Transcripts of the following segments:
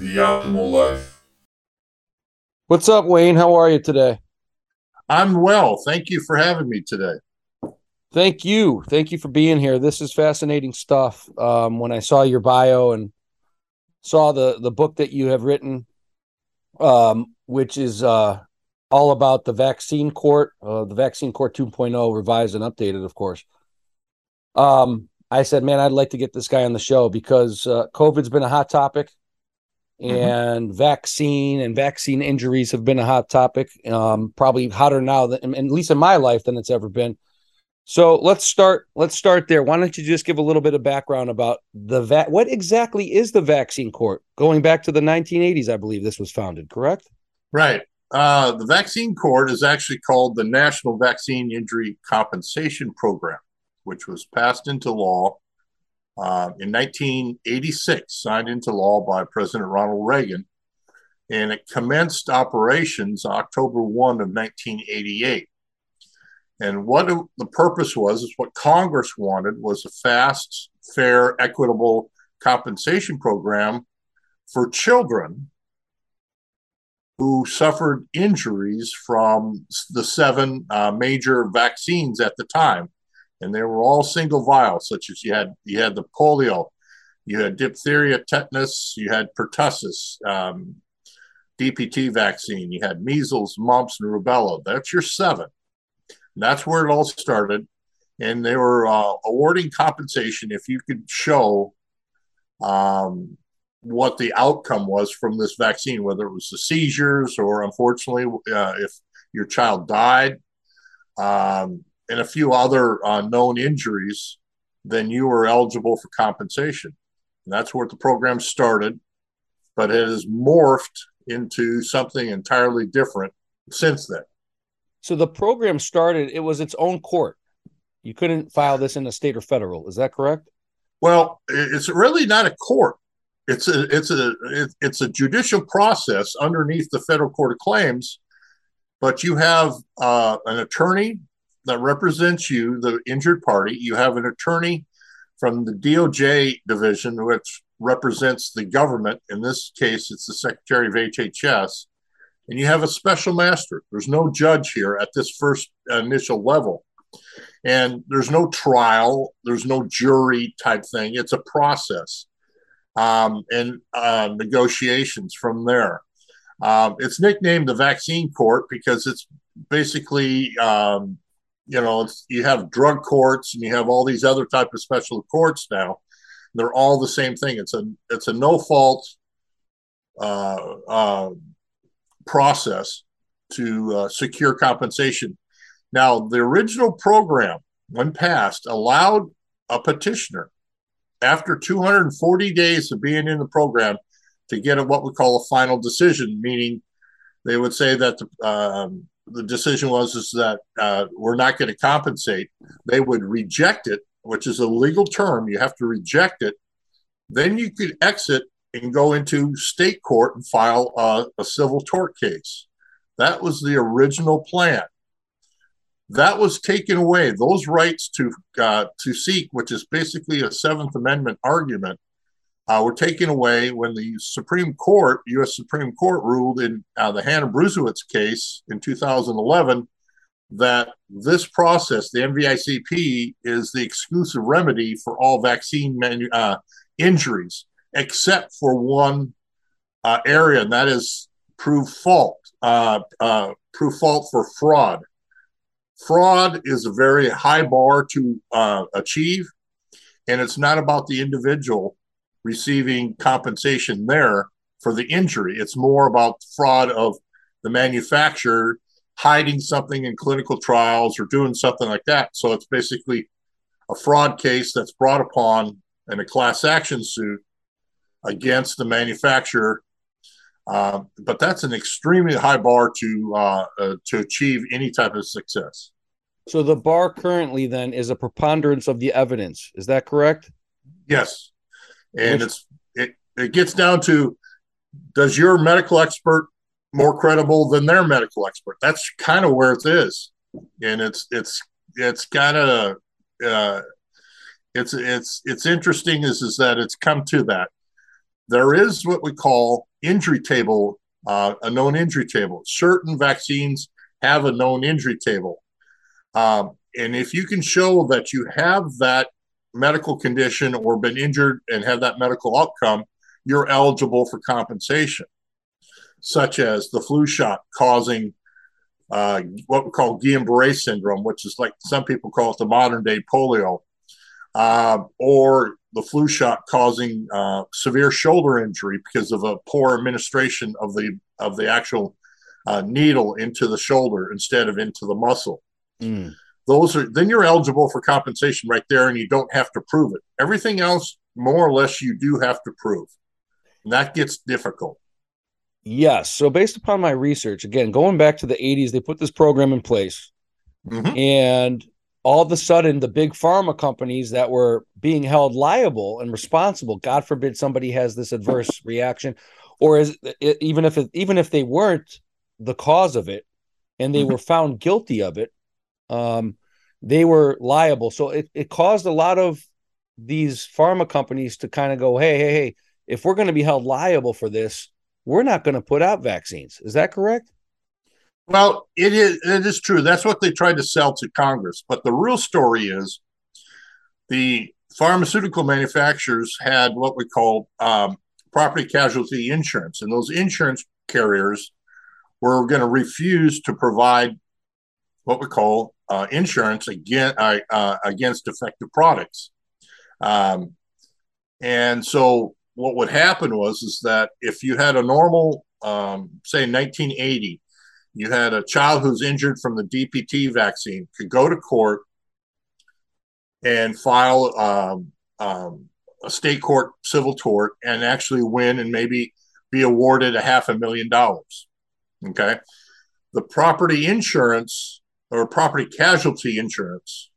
the optimal life. What's up, Wayne? How are you today? I'm well. Thank you for having me today. Thank you. Thank you for being here. This is fascinating stuff. Um, when I saw your bio and saw the the book that you have written, um, which is uh, all about the vaccine court, uh, the vaccine court 2.0, revised and updated, of course. Um, I said, man, I'd like to get this guy on the show because uh, COVID's been a hot topic. And mm-hmm. vaccine and vaccine injuries have been a hot topic. Um, probably hotter now than, at least in my life, than it's ever been. So let's start. Let's start there. Why don't you just give a little bit of background about the va- What exactly is the vaccine court? Going back to the 1980s, I believe this was founded. Correct? Right. Uh, the vaccine court is actually called the National Vaccine Injury Compensation Program which was passed into law uh, in 1986, signed into law by President Ronald Reagan, and it commenced operations October 1 of 1988. And what the purpose was is what Congress wanted was a fast, fair, equitable compensation program for children who suffered injuries from the seven uh, major vaccines at the time and they were all single vials, such as you had you had the polio, you had diphtheria, tetanus, you had pertussis, um, DPT vaccine, you had measles, mumps, and rubella. That's your seven. That's where it all started, and they were uh, awarding compensation if you could show um, what the outcome was from this vaccine, whether it was the seizures or, unfortunately, uh, if your child died. Um, and a few other uh, known injuries, then you are eligible for compensation. And that's where the program started, but it has morphed into something entirely different since then. So the program started, it was its own court. You couldn't file this in a state or federal. Is that correct? Well, it's really not a court. It's a it's a it's a judicial process underneath the federal court of claims, but you have uh, an attorney that represents you, the injured party. You have an attorney from the DOJ division, which represents the government. In this case, it's the Secretary of HHS. And you have a special master. There's no judge here at this first initial level. And there's no trial, there's no jury type thing. It's a process um, and uh, negotiations from there. Um, it's nicknamed the vaccine court because it's basically um, you know, you have drug courts and you have all these other type of special courts now. They're all the same thing. It's a it's a no fault uh, uh, process to uh, secure compensation. Now, the original program, when passed, allowed a petitioner after 240 days of being in the program to get a, what we call a final decision, meaning they would say that the, um, the decision was is that uh, we're not going to compensate. They would reject it, which is a legal term. You have to reject it. Then you could exit and go into state court and file a, a civil tort case. That was the original plan. That was taken away. Those rights to uh, to seek, which is basically a Seventh Amendment argument, uh, were taken away when the Supreme Court, U.S. Supreme Court, ruled in uh, the Hannah Bruesewitz case in 2011 that this process, the NVICP, is the exclusive remedy for all vaccine manu- uh, injuries, except for one uh, area, and that is prove fault, uh, uh, prove fault for fraud. Fraud is a very high bar to achieve, and it's not about the individual receiving compensation there for the injury. It's more about fraud of the manufacturer hiding something in clinical trials or doing something like that. So it's basically a fraud case that's brought upon in a class action suit against the manufacturer. Uh, but that's an extremely high bar to uh, uh, to achieve any type of success. So the bar currently then is a preponderance of the evidence. Is that correct? Yes and it's it, it gets down to does your medical expert more credible than their medical expert that's kind of where it is and it's it's it's kind of uh, it's it's it's interesting is is that it's come to that there is what we call injury table, uh, a known injury table. Certain vaccines have a known injury table. Um, and if you can show that you have that medical condition or been injured and have that medical outcome, you're eligible for compensation, such as the flu shot causing uh, what we call Guillain-Barré syndrome, which is like some people call it the modern day polio, uh, or the flu shot causing uh, severe shoulder injury because of a poor administration of the of the actual uh, needle into the shoulder instead of into the muscle. Mm. Those are then you're eligible for compensation right there, and you don't have to prove it. Everything else, more or less, you do have to prove, and that gets difficult. Yes. So based upon my research, again, going back to the 80s, they put this program in place. Mm-hmm. And all of a sudden, the big pharma companies that were being held liable and responsible, God forbid somebody has this adverse reaction, or is even if it, even if they weren't the cause of it and they mm-hmm. were found guilty of it, um, they were liable. So it, it caused a lot of these pharma companies to kind of go, hey, hey, hey, if we're going to be held liable for this, we're not going to put out vaccines. Is that correct? Well, it is it is true. That's what they tried to sell to Congress. But the real story is the pharmaceutical manufacturers had what we call um, property casualty insurance, and those insurance carriers were going to refuse to provide what we call uh, insurance again uh, uh, against defective products. Um, and so what would happen was is that if you had a normal, um, say 1980, you had a child who's injured from the DPT vaccine could go to court and file um, um, a state court civil tort and actually win and maybe be awarded a half a million dollars. Okay. The property insurance or property casualty insurance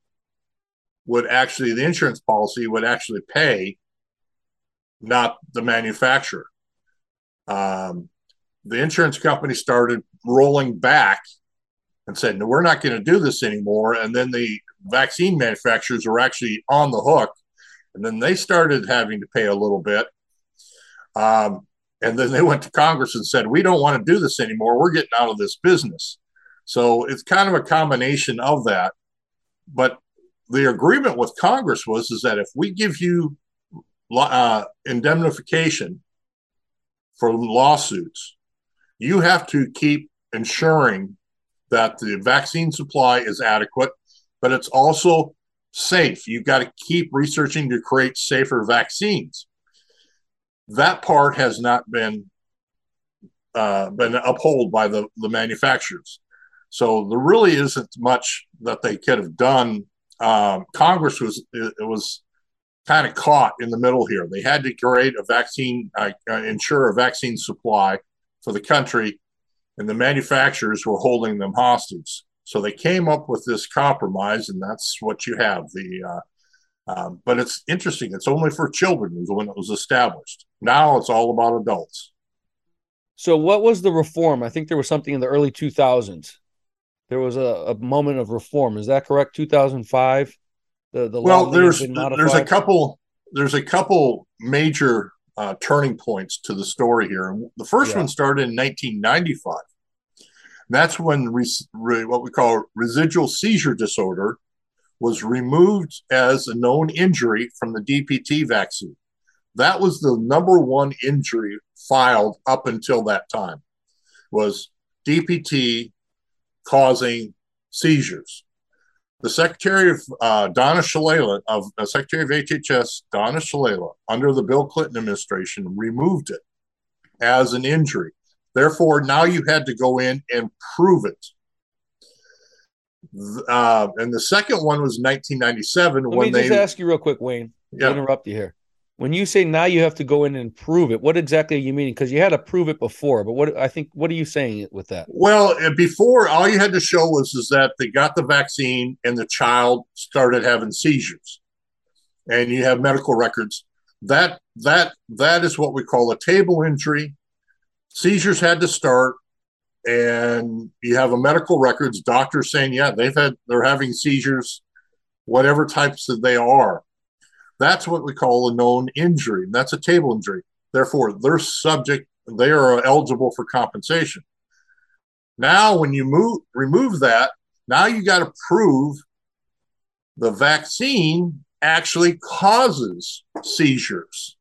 would actually, the insurance policy would actually pay not the manufacturer. Um, the insurance company started rolling back and said, no, we're not going to do this anymore. And then the vaccine manufacturers were actually on the hook. And then they started having to pay a little bit. Um, and then they went to Congress and said, we don't want to do this anymore. We're getting out of this business. So it's kind of a combination of that. But the agreement with Congress was is that if we give you uh, indemnification for lawsuits, you have to keep ensuring that the vaccine supply is adequate, but it's also safe. You've got to keep researching to create safer vaccines. That part has not been uh, been upheld by the, the manufacturers. So there really isn't much that they could have done. Um, Congress was it was kind of caught in the middle here. They had to create a vaccine, uh, uh, ensure a vaccine supply for the country, and the manufacturers were holding them hostage. So they came up with this compromise, and that's what you have. The uh, um, but it's interesting. It's only for children when it was established. Now it's all about adults. So what was the reform? I think there was something in the early 2000s. There was a, a moment of reform. Is that correct? 2005. The, the well, there's there's a couple there's a couple major uh, turning points to the story here. The first yeah. one started in 1995. That's when res- re- what we call residual seizure disorder was removed as a known injury from the DPT vaccine. That was the number one injury filed up until that time was DPT causing seizures the Secretary of uh, Donna Shalala, of uh, Secretary of HHS Donna Shalala, under the Bill Clinton administration, removed it as an injury. Therefore, now you had to go in and prove it. Uh, and the second one was 1997 Let when me they. just ask you real quick, Wayne. Yeah. Interrupt you here. When you say now you have to go in and prove it, what exactly are you meaning? Because you had to prove it before, but what I think, what are you saying with that? Well, uh, before all you had to show was is that they got the vaccine and the child started having seizures, and you have medical records. That that that is what we call a table injury. Seizures had to start, and you have a medical records doctor saying, yeah, they've had they're having seizures, whatever types that they are. That's what we call a known injury. That's a table injury. Therefore, they're subject, they are eligible for compensation. Now, when you move remove that, now you got to prove the vaccine actually causes seizures.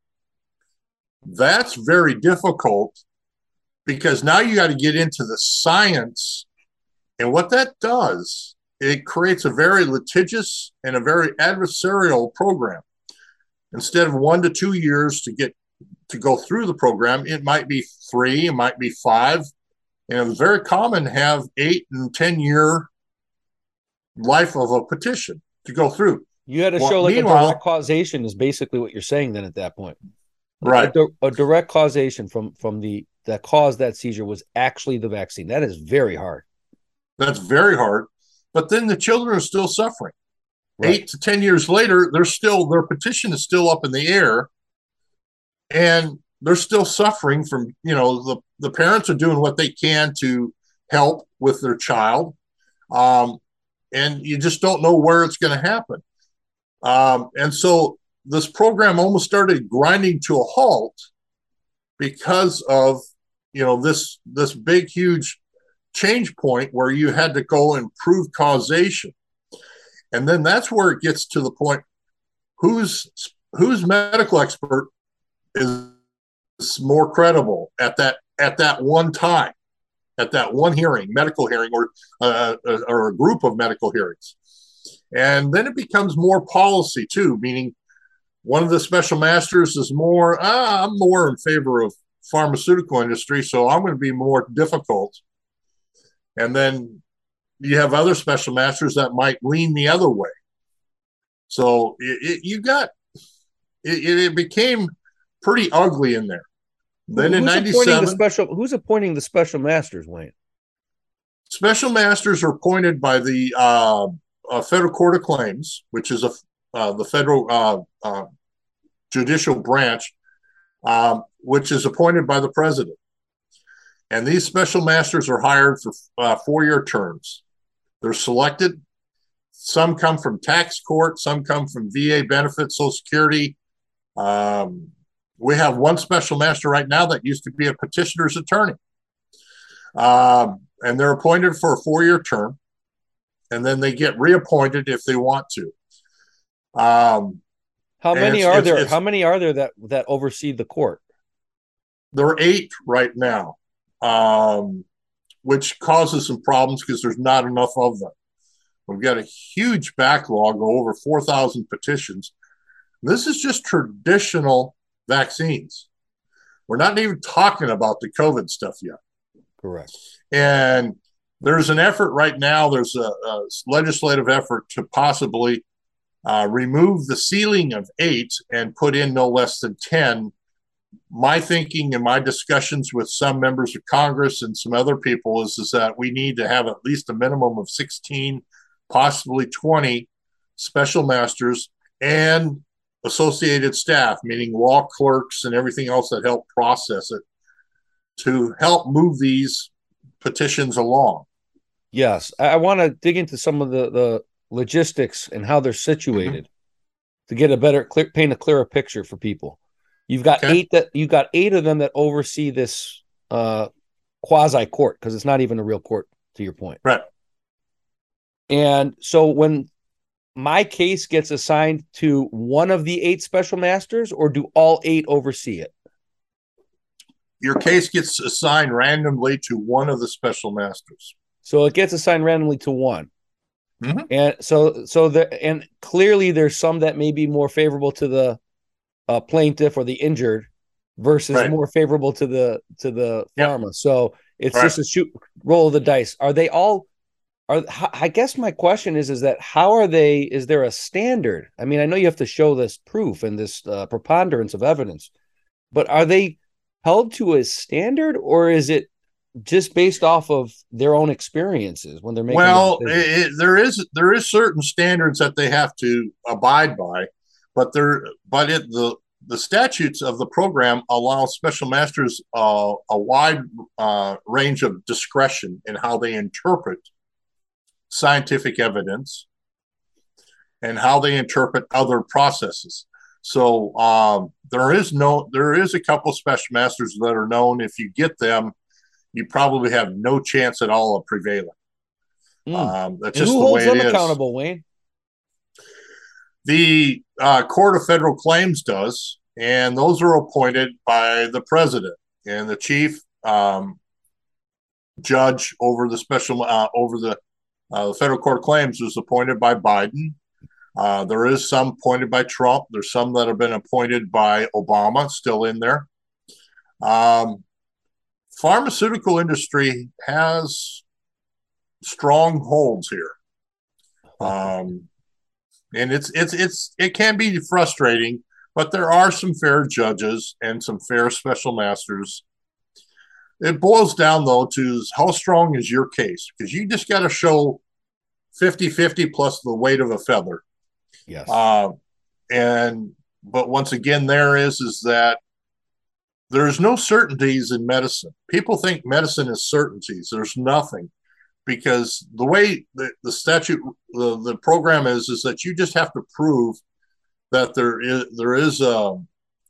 That's very difficult because now you got to get into the science. And what that does, it creates a very litigious and a very adversarial program. Instead of one to two years to get to go through the program, it might be three, it might be five. And it was very common to have eight and 10 year life of a petition to go through. You had to well, show like a direct causation is basically what you're saying then at that point. Right. A, a, direct causation from from the that caused that seizure was actually the vaccine. That is very hard. That's very hard. But then the children are still suffering. Right. Eight to ten years later, they're still their petition is still up in the air, and they're still suffering from you know the the parents are doing what they can to help with their child, um, and you just don't know where it's going to happen. Um, and so this program almost started grinding to a halt because of you know this this big huge change point where you had to go and prove causation and then that's where it gets to the point whose whose medical expert is more credible at that at that one time at that one hearing medical hearing or uh, uh or a group of medical hearings. And then it becomes more policy too meaning one of the special masters is more ah, i'm more in favor of pharmaceutical industry so i'm going to be more difficult. And then you have other special masters that might lean the other way so it, it, you got it, it, became pretty ugly in there then who's in 97 the special who's appointing the special masters wayne special masters are appointed by the uh, uh, federal court of claims which is a uh, the federal uh, uh, judicial branch, um, which is appointed by the president. And these special masters are hired for uh, four year terms. They're selected. Some come from tax court, some come from VA benefits, Social Security. Um, we have one special master right now that used to be a petitioner's attorney. Um, and they're appointed for a four year term. And then they get reappointed if they want to. Um, how many it's, are it's, there? It's, how many are there that that oversee the court? There are eight right now, um, which causes some problems because there's not enough of them. We've got a huge backlog of over four thousand petitions. This is just traditional vaccines. We're not even talking about the COVID stuff yet. Correct. And there's an effort right now. There's a, a legislative effort to possibly uh, remove the ceiling of eight and put in no less than 10. My thinking and my discussions with some members of Congress and some other people is, is that we need to have at least a minimum of 16, possibly 20 special masters and associated staff, meaning law clerks and everything else that help process it to help move these petitions along. Yes, I want to dig into some of the, the logistics and how they're situated mm-hmm. to get a better clear, paint a clearer picture for people. You've got okay. eight that you got eight of them that oversee this uh, quasi court because it's not even a real court. To your point, right? And so when my case gets assigned to one of the eight special masters, or do all eight oversee it? Your case gets assigned randomly to one of the special masters. So it gets assigned randomly to one. Mm-hmm. And so, so the and clearly there's some that may be more favorable to the uh, plaintiff or the injured versus right. more favorable to the to the yep. pharma. So it's right. just a shoot roll of the dice. Are they all? Are I guess my question is is that how are they? Is there a standard? I mean, I know you have to show this proof and this uh, preponderance of evidence, but are they held to a standard or is it just based off of their own experiences when they're making well it, there is there is certain standards that they have to abide by but there but it the the statutes of the program allow special masters uh, a wide uh, range of discretion in how they interpret scientific evidence and how they interpret other processes So um, there is no, there is a couple special masters that are known. If you get them, you probably have no chance at all of prevailing. Mm. Um, that's just who the holds way them it accountable. Wayne? The uh, Court of Federal Claims does, and those are appointed by the president and the chief um, judge over the special uh, over the uh, the federal court of claims was appointed by Biden. Uh, there is some appointed by Trump. There's some that have been appointed by Obama, still in there. Um, pharmaceutical industry has strong holds here. Um, and it's it's it's it can be frustrating, but there are some fair judges and some fair special masters. It boils down though to how strong is your case because you just got to show 50-50 plus the weight of a feather. Yes. Uh, and but once again, there is is that there's no certainties in medicine. People think medicine is certainties. There's nothing because the way the, the statute the, the program is is that you just have to prove that there is there is a,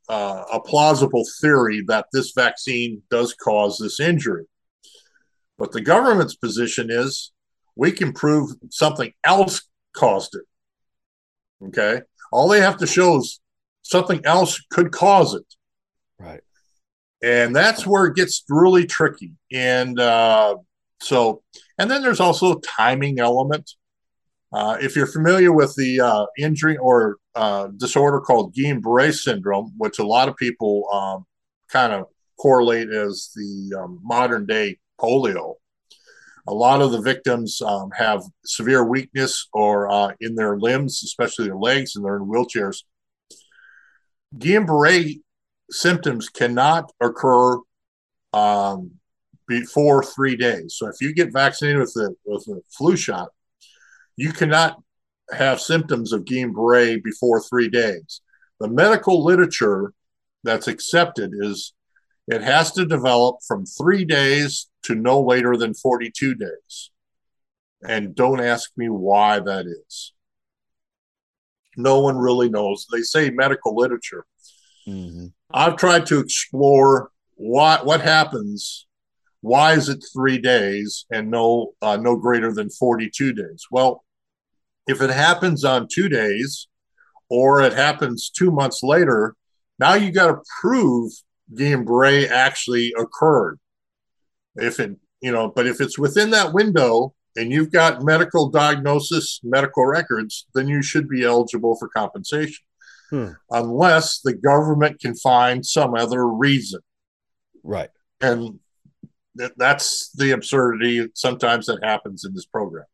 a, a plausible theory that this vaccine does cause this injury. But the government's position is we can prove something else caused it. Okay? All they have to show is something else could cause it. Right. And that's where it gets really tricky. And uh, so and then there's also timing element. Uh, if you're familiar with the uh, injury or uh, disorder called Guillain-Barré syndrome, which a lot of people um, kind of correlate as the um, modern day polio, a lot of the victims um, have severe weakness or uh, in their limbs, especially their legs, and they're in wheelchairs. Guillain-Barré symptoms cannot occur um, before three days. So if you get vaccinated with a with a flu shot, you cannot have symptoms of Guillain-Barré before three days. The medical literature that's accepted is it has to develop from three days to no later than 42 days. And don't ask me why that is. No one really knows. They say medical literature. Mm-hmm. I've tried to explore what what happens why is it three days and no uh, no greater than 42 days? Well, if it happens on two days or it happens two months later, now you got to prove Guillain-Barré actually occurred. If it, you know, but if it's within that window and you've got medical diagnosis, medical records, then you should be eligible for compensation. Hmm. Unless the government can find some other reason. Right. And that, that's the absurdity sometimes that happens in this program.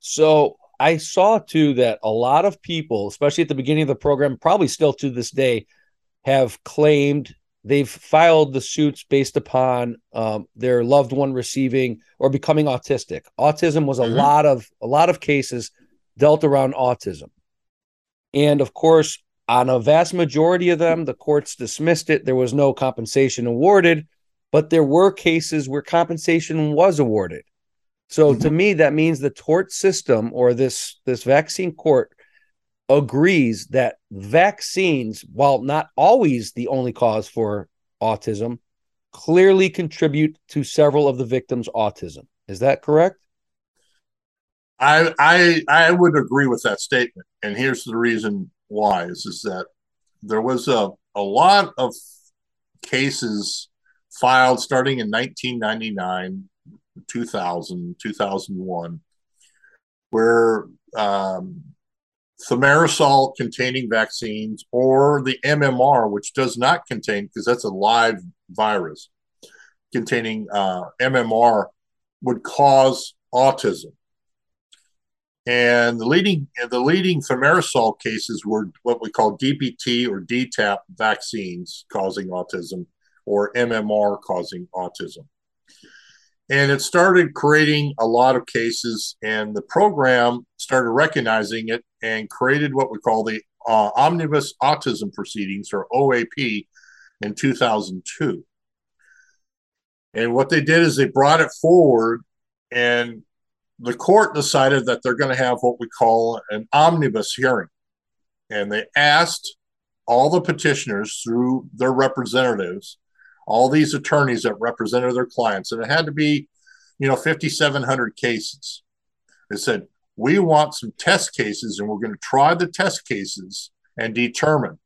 So I saw too that a lot of people, especially at the beginning of the program, probably still to this day, have claimed they've filed the suits based upon um, their loved one receiving or becoming autistic. Autism was a mm-hmm. lot of a lot of cases dealt around autism, and of course, on a vast majority of them, the courts dismissed it. There was no compensation awarded but there were cases where compensation was awarded. So mm-hmm. to me, that means the tort system or this this vaccine court agrees that vaccines, while not always the only cause for autism, clearly contribute to several of the victims' autism. Is that correct? I I I would agree with that statement, and here's the reason why: is is that there was a a lot of cases filed starting in 1999, 2000, 2001, where um, thimerosal containing vaccines or the MMR, which does not contain, because that's a live virus containing uh, MMR, would cause autism. And the leading the leading thimerosal cases were what we call DPT or DTaP vaccines causing autism, or MMR causing autism. And it started creating a lot of cases, and the program started recognizing it and created what we call the uh, Omnibus Autism Proceedings, or OAP, in 2002. And what they did is they brought it forward, and the court decided that they're going to have what we call an omnibus hearing. And they asked all the petitioners through their representatives, all these attorneys that represented their clients, and it had to be, you know, 5,700 cases. They said, we want some test cases and we're going to try the test cases and determine.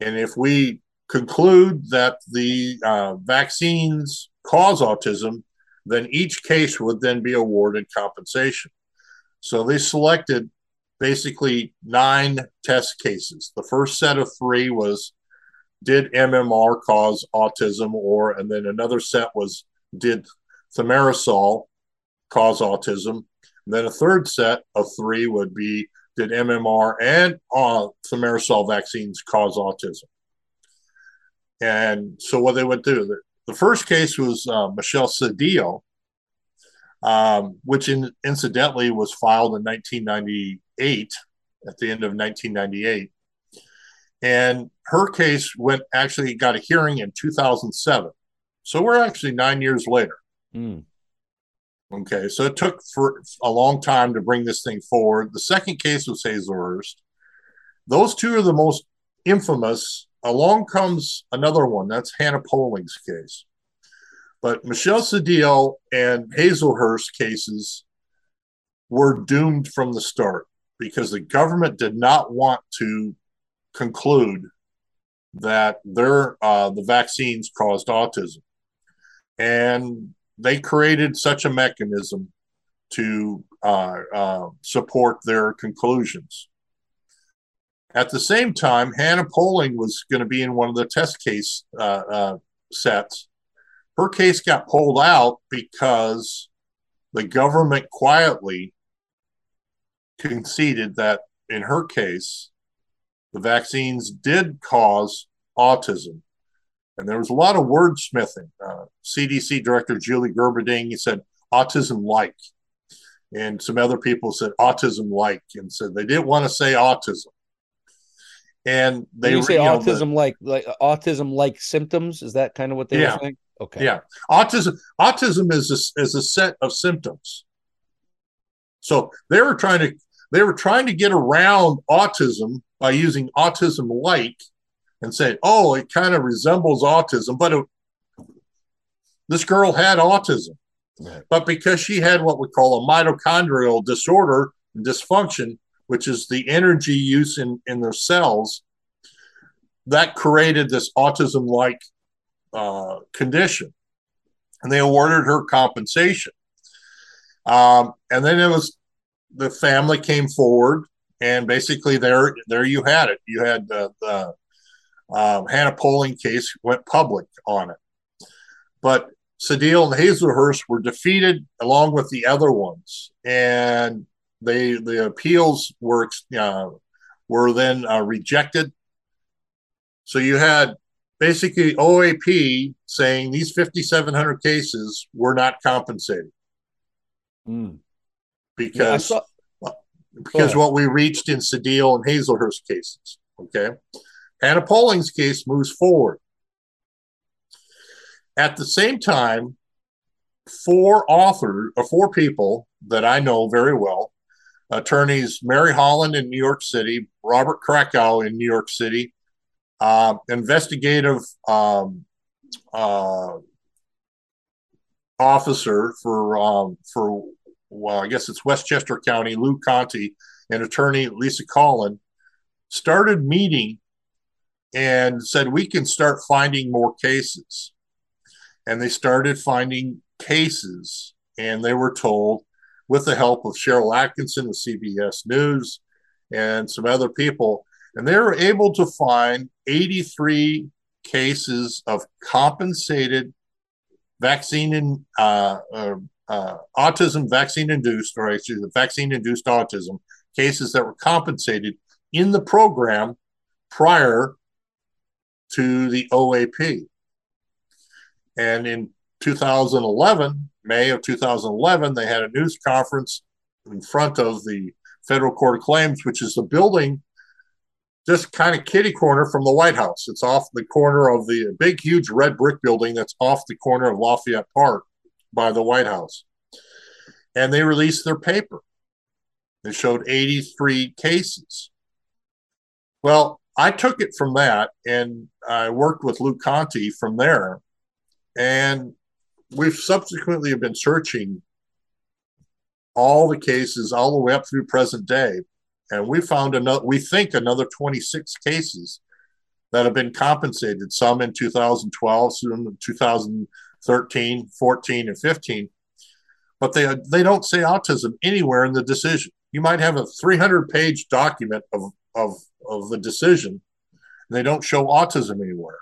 And if we conclude that the uh, vaccines cause autism, then each case would then be awarded compensation. So they selected basically nine test cases. The first set of three was did MMR cause autism, or and then another set was did thimerosal cause autism, and then a third set of three would be did MMR and uh, thimerosal vaccines cause autism? And so what they would do, the, first case was uh, Michelle Cedillo, um, which in, incidentally was filed in 1998, at the end of 1998. And her case went actually got a hearing in 2007. So we're actually nine years later. Mm. Okay, so it took for a long time to bring this thing forward. The second case was Hazlehurst. Those two are the most infamous. Along comes another one. That's Hannah Poling's case. But Michelle Cedillo and Hazlehurst cases were doomed from the start because the government did not want to conclude that their uh, the vaccines caused autism, and they created such a mechanism to uh, uh, support their conclusions. At the same time, Hannah Poling was going to be in one of the test case uh, uh, sets. Her case got pulled out because the government quietly conceded that in her case, the vaccines did cause autism. And there was a lot of wordsmithing. Uh, CDC Director Julie Gerberding said autism like, and some other people said autism like, and said they didn't want to say autism. And they you say autism like like autism like symptoms. Is that kind of what they yeah, were saying? Okay. Yeah, autism autism is a, is a set of symptoms. So they were trying to they were trying to get around autism by using autism like and say, oh, it kind of resembles autism, but it, this girl had autism. Right. But because she had what we call a mitochondrial disorder and dysfunction, which is the energy use in, in their cells, that created this autism like uh, condition. And they awarded her compensation. Um, and then it was the family came forward, and basically there there you had it. You had the, the um, Hannah Poling case went public on it. But Cedillo and Hazlehurst were defeated along with the other ones, and they the appeals were uh, were then uh, rejected. So you had basically OAP saying these 5,700 cases were not compensated mm. because yeah, because what we reached in Cedillo and Hazlehurst cases. Okay, Hannah Poling's case moves forward. At the same time, four authors or four people that I know very well, attorneys Mary Holland in New York City, Robert Krakow in New York City, uh, investigative um, uh, officer for um, for well, I guess it's Westchester County, Lou Conte, and attorney Lisa Colin started meeting and said, We can start finding more cases. And they started finding cases, and they were told, with the help of Sharyl Attkisson of CBS News and some other people, and they were able to find 83 cases of compensated vaccine and uh, uh, uh, autism vaccine induced, or actually the vaccine induced autism cases that were compensated in the program prior to the OAP. And in 2011, May of 2011, they had a news conference in front of the Federal Court of Claims, which is the building just kind of kitty corner from the White House. It's off the corner of the big, huge red brick building that's off the corner of Lafayette Park by the White House. And they released their paper. They showed 83 cases. Well, I took it from that and I worked with Luke Conte from there. And we've subsequently been searching all the cases all the way up through present day. And we found another, we think another 26 cases that have been compensated, some in 2012, some in 2013, 14, and 15. But they, they don't say autism anywhere in the decision. You might have a 300 page document of, of, of the decision, and they don't show autism anywhere.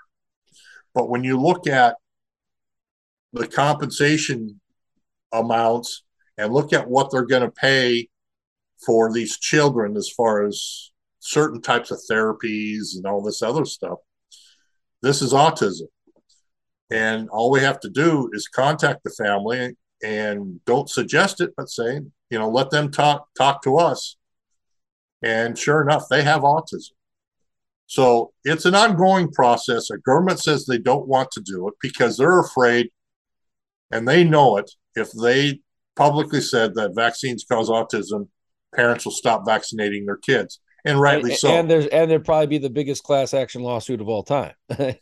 But when you look at the compensation amounts and look at what they're going to pay for these children as far as certain types of therapies and all this other stuff. This is autism. And all we have to do is contact the family and don't suggest it, but say, you know, let them talk talk to us. And sure enough, they have autism. So it's an ongoing process. A government says they don't want to do it because they're afraid and they know it. If they publicly said that vaccines cause autism, parents will stop vaccinating their kids, and rightly and, so. And there's and there'd probably be the biggest class action lawsuit of all time.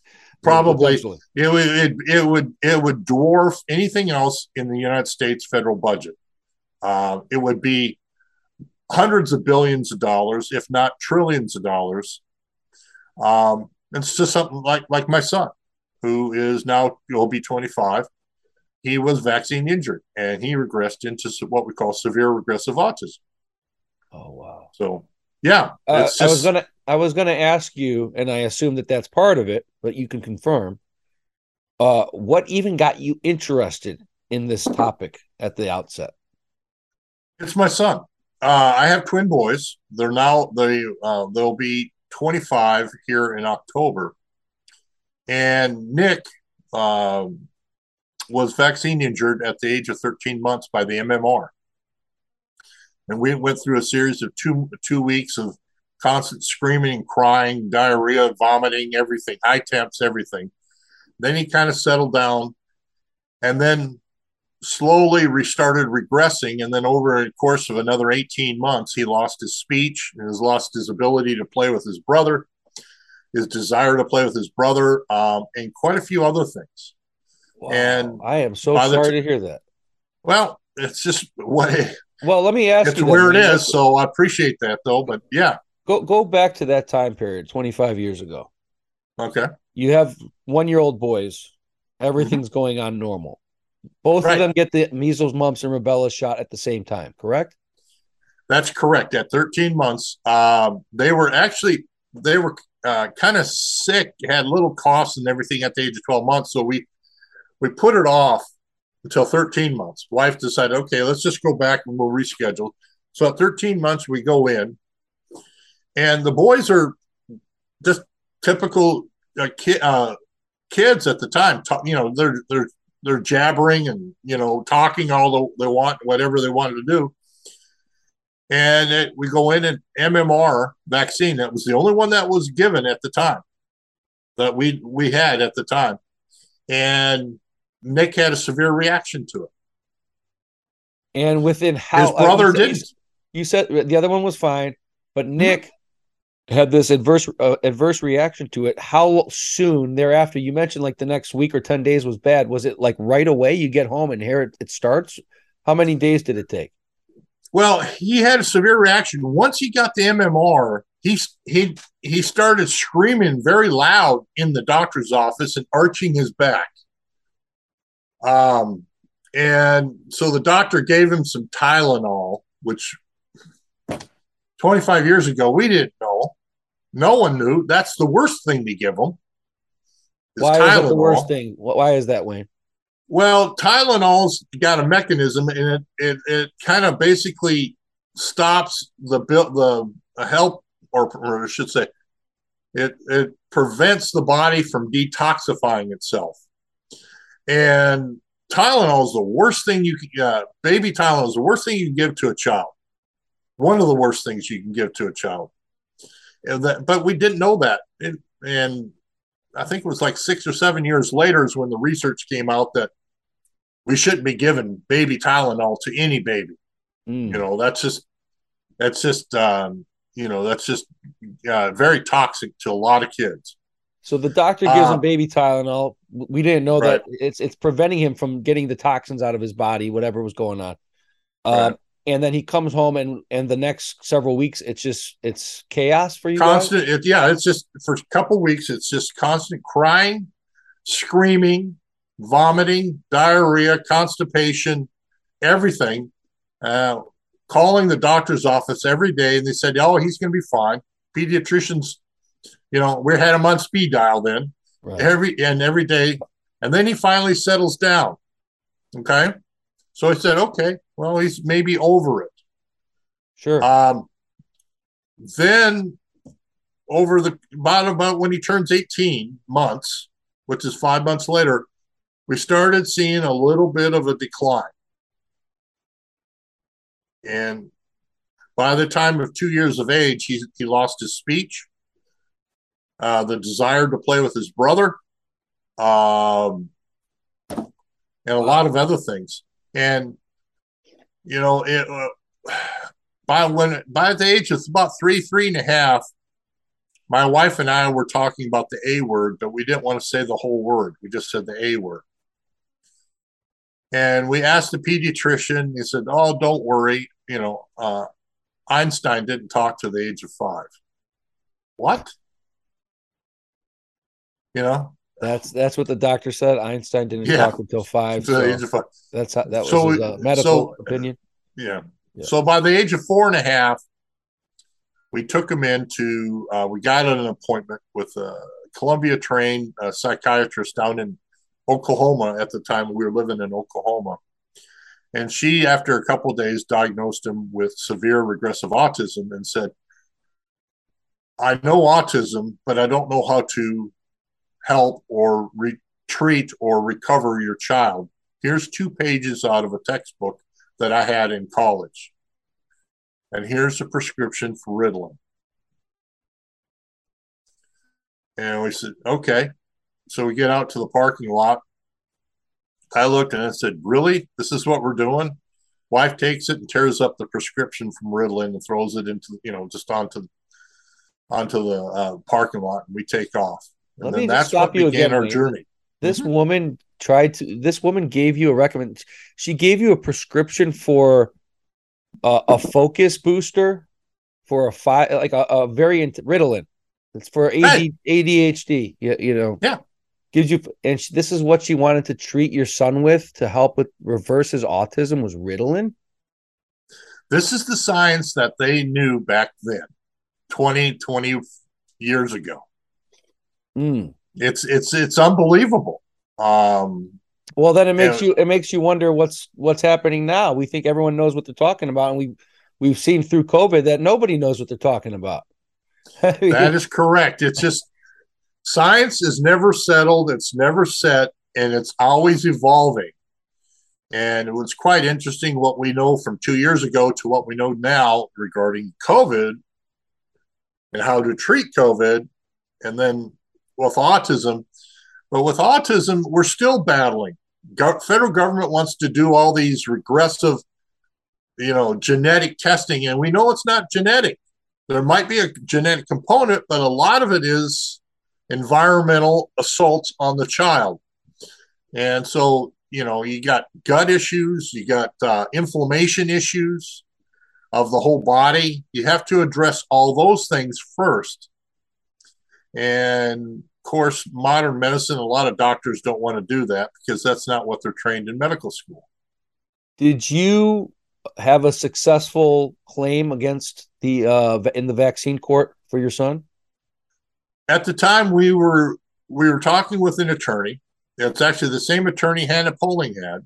probably it would it, it would it would dwarf anything else in the United States federal budget. Uh, it would be hundreds of billions of dollars, if not trillions of dollars. Um, it's just something like like my son, who is now will be 25 he was vaccine injured and he regressed into what we call severe regressive autism. Oh wow! So yeah, uh, just... I was gonna I was gonna ask you, and I assume that that's part of it, but you can confirm. Uh, what even got you interested in this topic at the outset? It's my son. Uh, I have twin boys. They're now they uh, they'll be 25 here in October, and Nick um, was vaccine injured at the age of 13 months by the MMR. And we went through a series of two two weeks of constant screaming, crying, diarrhea, vomiting, everything, high temps, everything. Then he kind of settled down and then slowly restarted regressing. And then over the course of another 18 months, he lost his speech and has lost his ability to play with his brother, his desire to play with his brother, um, and quite a few other things. Wow. And I am so sorry t- to hear that. Well, it's just what. Well, let me ask it's you. where it is, so I appreciate that though. But yeah, go go back to that time period, twenty five years ago. Okay. You have one year old boys. Everything's mm-hmm. going on normal. Both right. of them get the measles, mumps, and rubella shot at the same time. Correct. That's correct. At 13 months, um, they were actually they were uh, kind of sick, had little coughs and everything at the age of 12 months. So we we put it off until 13 months. Wife decided, okay, let's just go back and we'll reschedule. So at 13 months, we go in, and the boys are just typical uh, ki- uh, kids at the time. Talk, you know, they're they're they're jabbering and you know talking all the, they want, whatever they wanted to do. And it, we go in and MMR vaccine. That was the only one that was given at the time that we we had at the time, and Nick had a severe reaction to it. And within how his brother didn't. You said the other one was fine, but. Nick. Had this adverse uh, adverse reaction to it. How soon thereafter? You mentioned like the next week or ten days was bad. Was it like right away? You get home and here it, it starts. How many days did it take? Well, he had a severe reaction once he got the MMR. He he he started screaming very loud in the doctor's office and arching his back. Um, and so the doctor gave him some Tylenol, which 25 years ago we didn't know. No one knew. That's the worst thing to give them. Why Tylenol. is the worst thing? Why is that, Wayne? Well, Tylenol's got a mechanism, and it it, it kind of basically stops the the help, or, or I should say, it it prevents the body from detoxifying itself. And Tylenol is the worst thing you can, uh, baby Tylenol is the worst thing you can give to a child. One of the worst things you can give to a child. That, but we didn't know that. It, and I think it was like six or seven years later is when the research came out that we shouldn't be giving baby Tylenol to any baby. Mm. You know, that's just, that's just, um, you know, that's just uh, very toxic to a lot of kids. So the doctor gives uh, him baby Tylenol. We didn't know right. that it's it's preventing him from getting the toxins out of his body, whatever was going on. Uh, and then he comes home and and the next several weeks it's just it's chaos for you constant it, yeah it's just for a couple weeks it's just constant crying screaming vomiting diarrhea constipation everything. Uh, calling the doctor's office every day and they said oh he's going to be fine. Pediatricians you know we had him on speed dial then. Right. every and every day and then he finally settles down okay so i said okay well, he's maybe over it. Sure. Um, then over the about about when he turns 18 months, which is five months later, we started seeing a little bit of a decline. And by the time of two years of age, he, he lost his speech, uh, the desire to play with his brother, um, and a lot of other things. And you know, it, uh, by when by the age of about three, three and a half, my wife and I were talking about the A word, but we didn't want to say the whole word. We just said the A word. And we asked the pediatrician. He said, "Oh, don't worry. You know, uh, Einstein didn't talk to the age of five. What? You know, that's that's what the doctor said. Einstein didn't yeah. talk until five. So that's how, that was so, his uh, medical so, opinion. Yeah. yeah. So by the age of four and a half, we took him into. Uh, we got an appointment with a Columbia trained uh, psychiatrist down in Oklahoma at the time. We were living in Oklahoma, and she, after a couple days, diagnosed him with severe regressive autism and said, "I know autism, but I don't know how to." Help or retreat or recover your child. Here's two pages out of a textbook that I had in college. And here's a prescription for Ritalin. And we said, okay. So we get out to the parking lot. I looked and I said, really? This is what we're doing? Wife takes it and tears up the prescription from Ritalin and throws it into, you know, just onto onto the uh, parking lot and we take off. Let me that's stop you again. Our journey. This mm-hmm. woman tried to. This woman gave you a recommend. She gave you a prescription for a, a focus booster for a five, like a, a variant Ritalin. It's for AD, hey. ADHD. You, you know. Yeah. Gives you, and she, this is what she wanted to treat your son with to help with reverse his autism was Ritalin. This is the science that they knew back then, 20, 20 years ago. Mm. It's it's it's unbelievable. Um, well, then it makes you it makes you wonder what's what's happening now. We think everyone knows what they're talking about, and we we've seen through COVID that nobody knows what they're talking about. that is correct. It's just science is never settled. It's never set, and it's always evolving. And it was quite interesting what we know from two years ago to what we know now regarding COVID and how to treat COVID. And then with autism. But with autism, we're still battling. Go- federal government wants to do all these regressive, you know, genetic testing, and we know it's not genetic. There might be a genetic component, but a lot of it is environmental assaults on the child. And so, you know, you got gut issues, you got uh, inflammation issues of the whole body. You have to address all those things first. And course, modern medicine, a lot of doctors don't want to do that because that's not what they're trained in medical school. Did you have a successful claim against the uh, in the vaccine court for your son? At the time, we were we were talking with an attorney. It's actually the same attorney Hannah Poling had,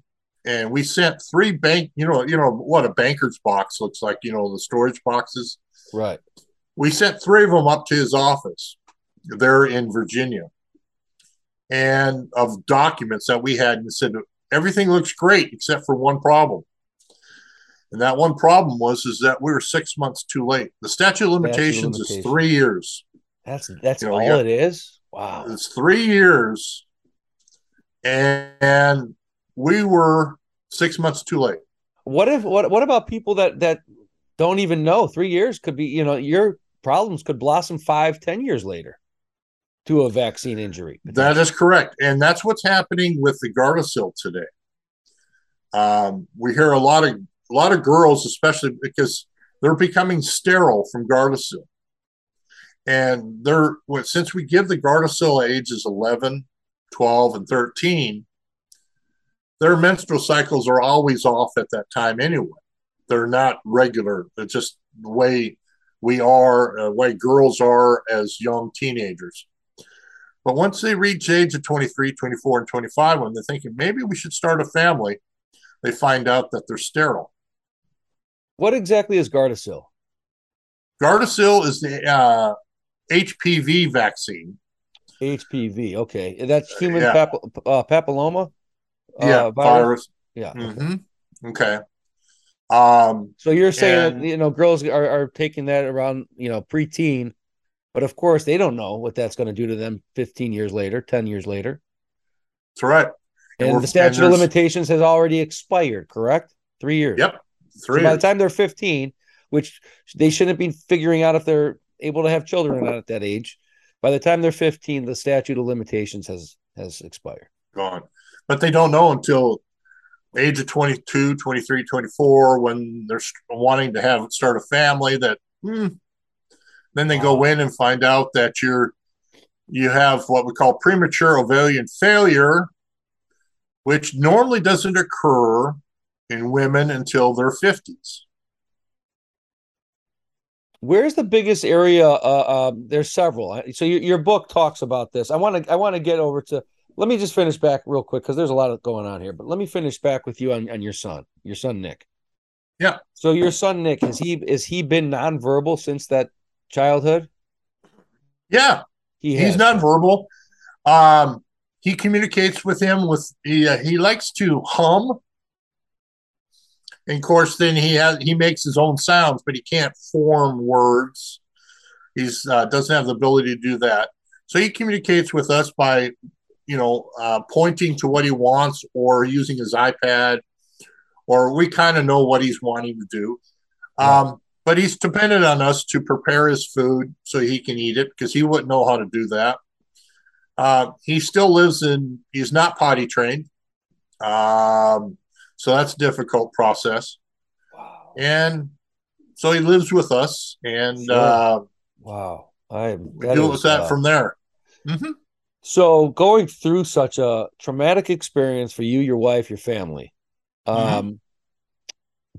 and we sent three bank. You know, you know what a banker's box looks like. You know the storage boxes. Right. We sent three of them up to his office there in Virginia and of documents that we had and said everything looks great except for one problem. And that one problem was is that we were six months too late. The statute of limitations, limitations. is three years. That's that's you know, all it is. Wow. It's three years. And, and we were six months too late. What if what what about people that that don't even know? Three years could be, you know, you're problems could blossom five, ten years later to a vaccine injury. That is correct, and that's what's happening with the Gardasil today. Um, we hear a lot of a lot of girls, especially because they're becoming sterile from Gardasil, and they're since we give the Gardasil ages 11, 12, and 13, their menstrual cycles are always off at that time anyway. They're not regular. They're just the way we are, uh, way girls are as young teenagers. But once they reach age of 23, 24, and 25, when they're thinking maybe we should start a family, they find out that they're sterile. What exactly is Gardasil? Gardasil is the uh, HPV vaccine. HPV, okay. That's human yeah. pap- uh, papilloma? Uh, yeah, virus. virus. Yeah. Mm-hmm. Okay. Um, so you're saying and, that, you know, girls are, are taking that around, you know, preteen but of course, they don't know what that's going to do to them 15 years later, 10 years later. That's right. And, and the statute of limitations has already expired, correct? Three years. Yep. Three. So by the time they're 15, which they shouldn't be figuring out if they're able to have children or not at that age, by the time they're 15, the statute of limitations has has expired. Gone. But they don't know until age of 22, 23, 24 when they're wanting to have start a family that hmm, then they go in and find out that you're you have what we call premature ovarian failure, which normally doesn't occur in women until their 50s. Where's the biggest area? Uh, uh, there's several. So your, your book talks about this. I want to I want to get over to. Let me just finish back real quick because there's a lot of going on here. But let me finish back with you on, on your son, your son Nick. Yeah. So your son Nick has he has he been nonverbal since that childhood? Yeah, he he's nonverbal. Um, he communicates with him with he uh, he likes to hum. And of course, then he has he makes his own sounds, but he can't form words. He's uh, doesn't have the ability to do that. So he communicates with us by, you know, uh, pointing to what he wants or using his iPad, or we kind of know what he's wanting to do. Um, but he's dependent on us to prepare his food so he can eat it because he wouldn't know how to do that. Uh, he still lives in, he's not potty trained. Um, so that's a difficult process. Wow. And so he lives with us and, sure. uh, wow. I deal with that uh, from there. Mm-hmm. So going through such a traumatic experience for you, your wife, your family, mm-hmm. um, mm-hmm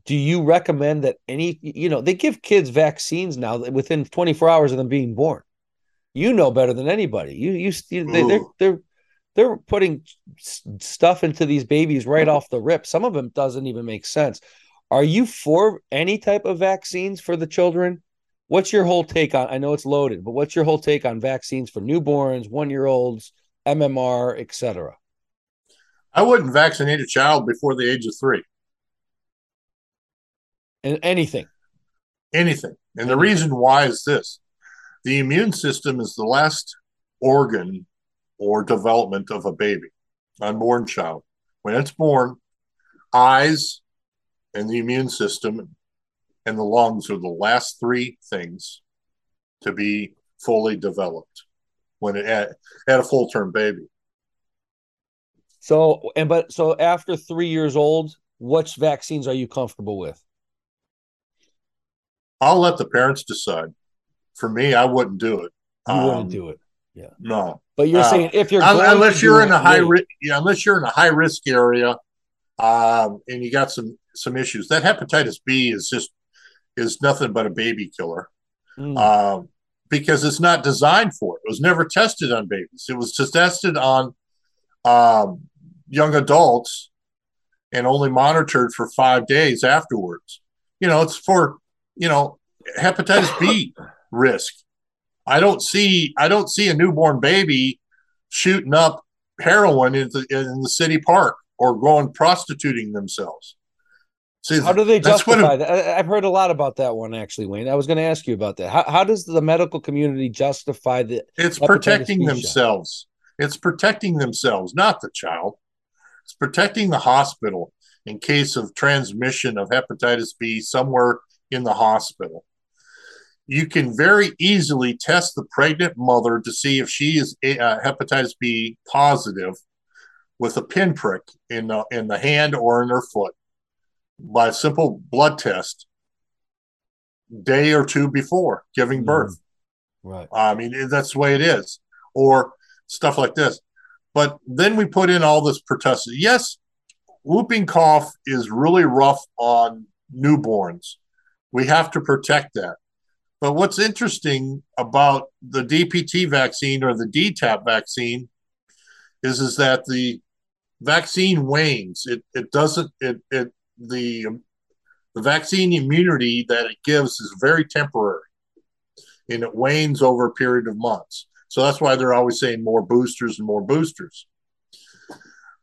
do you recommend that any you know they give kids vaccines now within 24 hours of them being born. You know better than anybody. You you, you they, they're they're they're putting stuff into these babies right off the rip. Some of them doesn't even make sense. Are you for any type of vaccines for the children? What's your whole take on i know it's loaded but what's your whole take on vaccines for newborns one year olds mmr etc i wouldn't vaccinate a child before the age of three and anything. Anything. And the reason why is this the immune system is the last organ or development of a baby, unborn child. When it's born, eyes and the immune system and the lungs are the last three things to be fully developed when it at, at a full term baby. So and but so after three years old, which vaccines are you comfortable with? I'll let the parents decide. For me, I wouldn't do it. You um, wouldn't do it. Yeah. No. But you're uh, saying if you're unless you're in a high risk, yeah, unless you're in a high risk area, um, and you got some some issues. That hepatitis B is just is nothing but a baby killer, mm. um, because it's not designed for it. It was never tested on babies. It was just tested on um, young adults, and only monitored for five days afterwards. You know, it's for you know, hepatitis B risk. I don't see I don't see a newborn baby shooting up heroin in the, in the city park or going prostituting themselves. See, how do they justify that? I've heard a lot about that one actually, Wayne. I was going to ask you about that. How, how does the medical community justify that? It's protecting themselves. Shot? It's protecting themselves, not the child. It's protecting the hospital in case of transmission of hepatitis B somewhere in the hospital. you can very easily test the pregnant mother to see if she is uh, hepatitis B positive with a pinprick in the, in the hand or in her foot by a simple blood test day or two before giving mm. birth. Right. I mean, that's the way it is. Or stuff like this. But then we put in all this pertussis. Yes, whooping cough is really rough on newborns. We have to protect that. But what's interesting about the DPT vaccine or the DTaP vaccine is, is that the vaccine wanes. It, it doesn't, it, it, the, the vaccine immunity that it gives is very temporary and it wanes over a period of months. So that's why they're always saying more boosters and more boosters.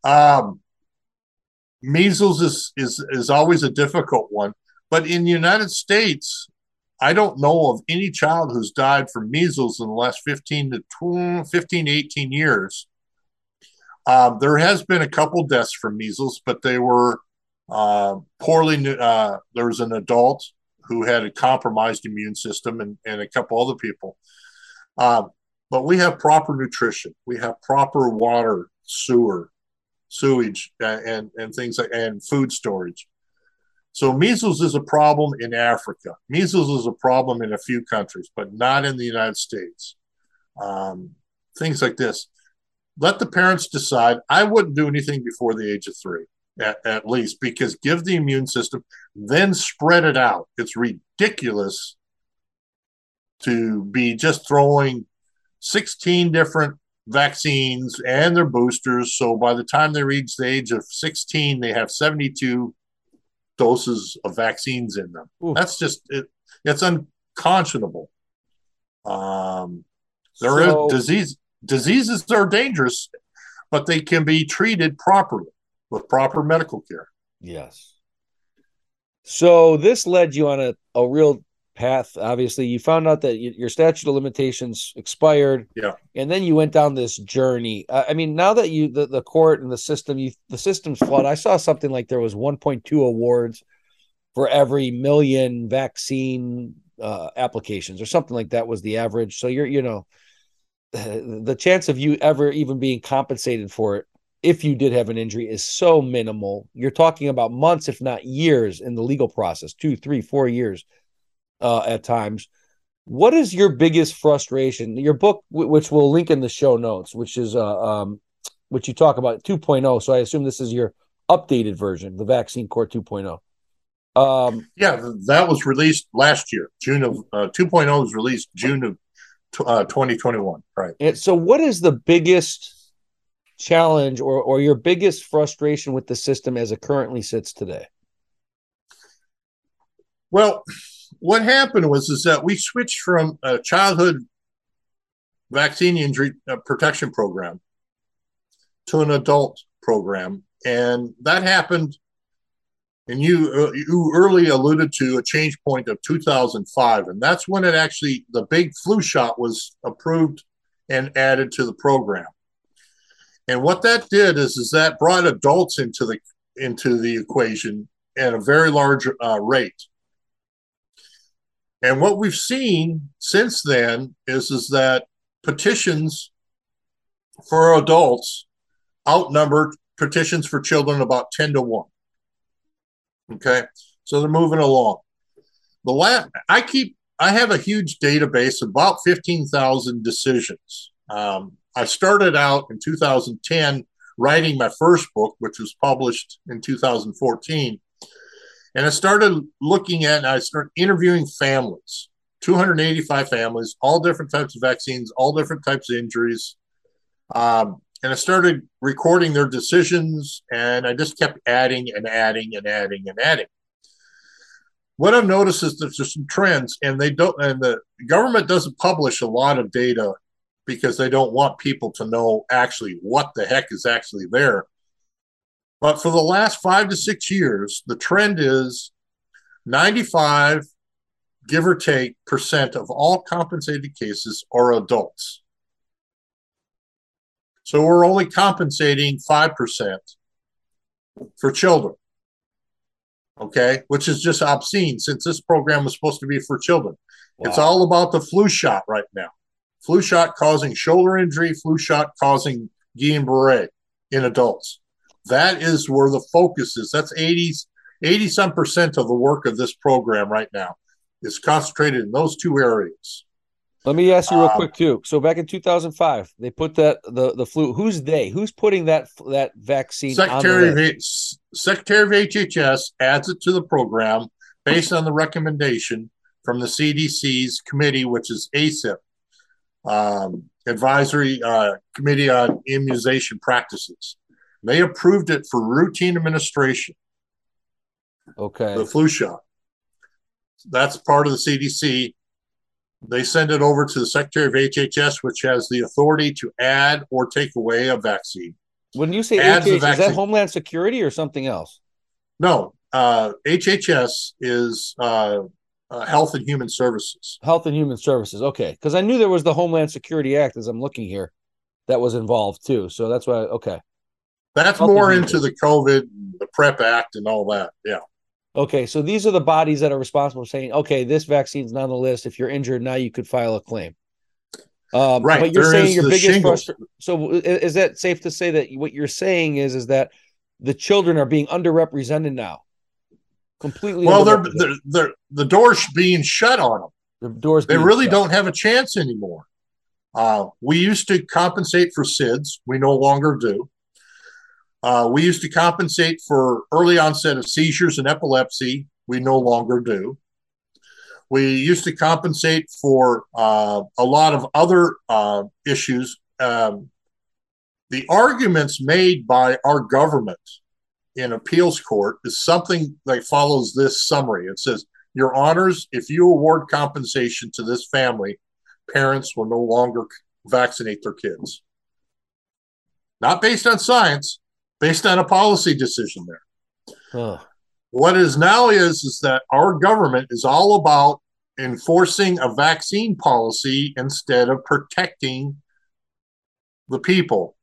Um, measles is, is, is always a difficult one. But in the United States, I don't know of any child who's died from measles in the last 15 to 20, 15 to 18 years. Um, there has been a couple deaths from measles, but they were uh, poorly. Uh, there was an adult who had a compromised immune system, and, and a couple other people. Uh, but we have proper nutrition. We have proper water, sewer, sewage, and and things like and food storage. So measles is a problem in Africa. Measles is a problem in a few countries, but not in the United States. Um, things like this. Let the parents decide. I wouldn't do anything before the age of three, at, at least, because give the immune system, then spread it out. It's ridiculous to be just throwing 16 different vaccines and their boosters. So by the time they reach the age of 16, they have 72 doses of vaccines in them. Ooh. That's just it, it's unconscionable. Um, there so, is disease diseases are dangerous, but they can be treated properly with proper medical care. Yes. So this led you on a, a real path. Obviously you found out that your statute of limitations expired. Yeah. And then you went down this journey. Uh, i mean now that you the, the court and the system you the system's flawed. I saw something like there was 1.2 awards for every million vaccine uh, applications or something like that was the average. So you're you know the chance of you ever even being compensated for it if you did have an injury is so minimal. You're talking about months if not years in the legal process two three four years uh, at times. What is your biggest frustration? Your book, which we'll link in the show notes, which is uh, um, which you talk about 2.0. So I assume this is your updated version, the Vaccine Court 2.0. Um, yeah, that was released last year. June of uh, 2.0 was released June of uh, 2021. Right. And so, what is the biggest challenge or or your biggest frustration with the system as it currently sits today? Well, what happened was is that we switched from a childhood vaccine injury uh, protection program to an adult program, and that happened. And you uh, you early alluded to a change point of 2005, and that's when it actually the big flu shot was approved and added to the program. And what that did is is that brought adults into the into the equation at a very large uh, rate. And what we've seen since then is, is that petitions for adults outnumber petitions for children about 10 to 1. Okay. So they're moving along. The last, I keep, I have a huge database, about 15,000 decisions. Um, I started out in 2010 writing my first book, which was published in 2014. And I started looking at, and I started interviewing families, 285 families, all different types of vaccines, all different types of injuries. Um, and I started recording their decisions, and I just kept adding and adding and adding and adding. What I've noticed is that there's some trends, and they don't, and the government doesn't publish a lot of data because they don't want people to know actually what the heck is actually there. But for the last five to six years, the trend is 95, give or take, percent of all compensated cases are adults. So we're only compensating 5% for children. okay, which is just obscene since this program was supposed to be for children. Wow. It's all about the flu shot right now. Flu shot causing shoulder injury, flu shot causing Guillain-Barré in adults. That is where the focus is. That's 80, 80 some percent of the work of this program right now is concentrated in those two areas. Let me ask you real um, quick too. So back in 2005, they put that the the flu. Who's they? Who's putting that that vaccine? Secretary of H, Secretary of HHS adds it to the program based on the recommendation from the CDC's committee, which is ACIP, um, Advisory uh, Committee on Immunization Practices. They approved it for routine administration. Okay. The flu shot. That's part of the CDC they send it over to the Secretary of HHS, which has the authority to add or take away a vaccine. When you say HHS, is that Homeland Security or something else? No, uh, HHS is uh, uh, Health and Human Services. Health and Human Services. Okay, because I knew there was the Homeland Security Act as I'm looking here that was involved too. So that's why. Okay, that's Health more into the COVID, the PREP Act, and all that. Yeah. Okay, so these are the bodies that are responsible for saying, okay, this vaccine's not on the list. If you're injured, now you could file a claim. Um, right, but you're there saying your biggest. So is that safe to say that what you're saying is is that the children are being underrepresented now? Completely. Well, they're, they're, they're the doors being shut on them. The doors. They really shut. don't have a chance anymore. Uh, we used to compensate for SIDS. We no longer do. Uh, we used to compensate for early onset of seizures and epilepsy. We no longer do. We used to compensate for uh, a lot of other uh, issues. Um, the arguments made by our government in appeals court is something that follows this summary. It says, Your honors, if you award compensation to this family, parents will no longer vaccinate their kids. Not based on science, based on a policy decision there. Huh. What is now is is that our government is all about enforcing a vaccine policy instead of protecting the people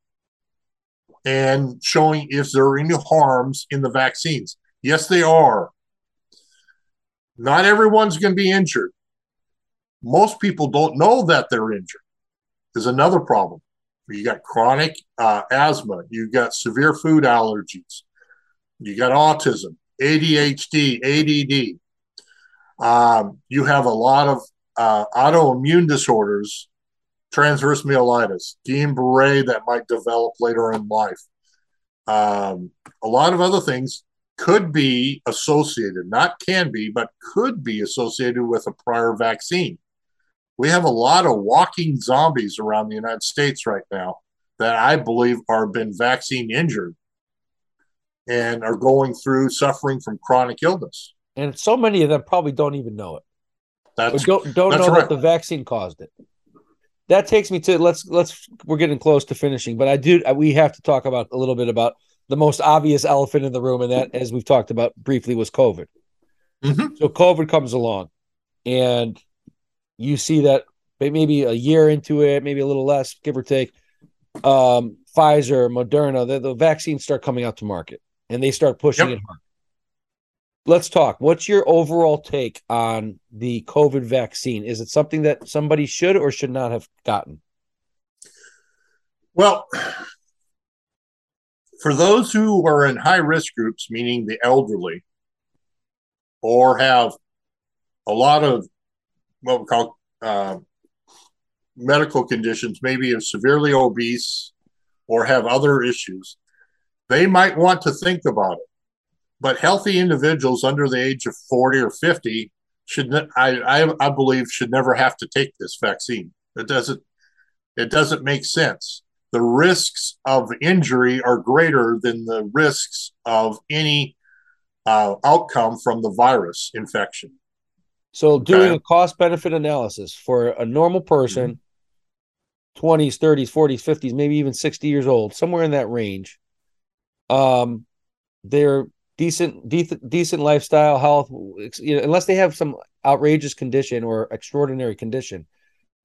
and showing if there are any harms in the vaccines. Yes, they are. Not everyone's going to be injured. Most people don't know that they're injured. Is another problem you got chronic uh, asthma, you got severe food allergies, you got autism, ADHD, ADD. Um, you have a lot of uh, autoimmune disorders, transverse myelitis, Guillain-Barré that might develop later in life. Um, a lot of other things could be associated, not can be, but could be associated with a prior vaccine we have a lot of walking zombies around the United States right now that I believe are been vaccine injured and are going through suffering from chronic illness. And so many of them probably don't even know it. That's, don't don't that's know right. that the vaccine caused it. That takes me to let's let's we're getting close to finishing, but I do we have to talk about a little bit about the most obvious elephant in the room, and that, as we've talked about briefly, was COVID. Mm-hmm. So COVID comes along, and you see that maybe a year into it, maybe a little less, give or take. Um, Pfizer, Moderna, the, the vaccines start coming out to market and they start pushing yep. it hard. Let's talk. What's your overall take on the COVID vaccine? Is it something that somebody should or should not have gotten? Well, for those who are in high risk groups, meaning the elderly, or have a lot of what we call uh, medical conditions, maybe are severely obese or have other issues, they might want to think about it. But healthy individuals under the age of 40 or 50 should, I, I, I believe, should never have to take this vaccine. It doesn't, it doesn't make sense. The risks of injury are greater than the risks of any uh, outcome from the virus infection. So doing okay. a cost benefit analysis for a normal person, mm-hmm. 20s, 30s, 40s, 50s, maybe even 60 years old, somewhere in that range. Um, they're decent, decent, decent lifestyle, health, you know, unless they have some outrageous condition or extraordinary condition.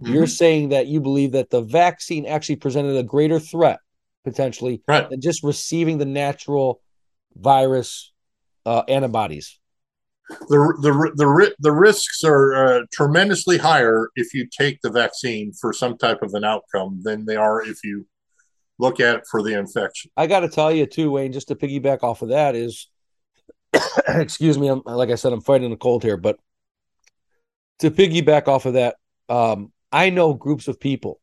Mm-hmm. You're saying that you believe that the vaccine actually presented a greater threat potentially right. than just receiving the natural virus uh, antibodies the the the the risks are uh, tremendously higher if you take the vaccine for some type of an outcome than they are if you look at it for the infection. I got to tell you too, Wayne. Just to piggyback off of that is, excuse me. I'm like I said, I'm fighting a cold here, but to piggyback off of that, um, I know groups of people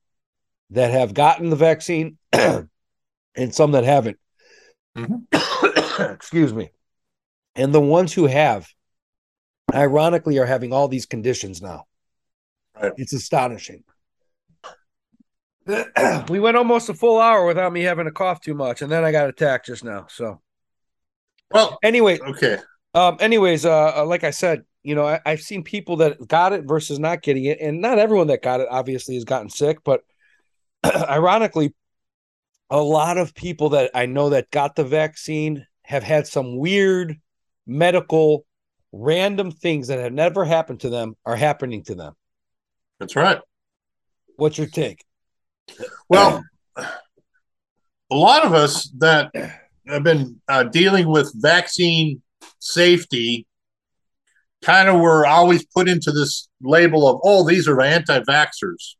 that have gotten the vaccine and some that haven't. Mm-hmm. excuse me. And the ones who have ironically are having all these conditions now. Right. It's astonishing. we went almost a full hour without me having to cough too much, and then I got attacked just now. So, well, anyway, okay. Um, anyways, uh, uh, like I said, you know, I, I've seen people that got it versus not getting it, and not everyone that got it obviously has gotten sick, but ironically, a lot of people that I know that got the vaccine have had some weird medical random things that have never happened to them are happening to them. That's right. What's your take? Well, a lot of us that have been uh, dealing with vaccine safety kind of were always put into this label of, oh, these are anti vaxxers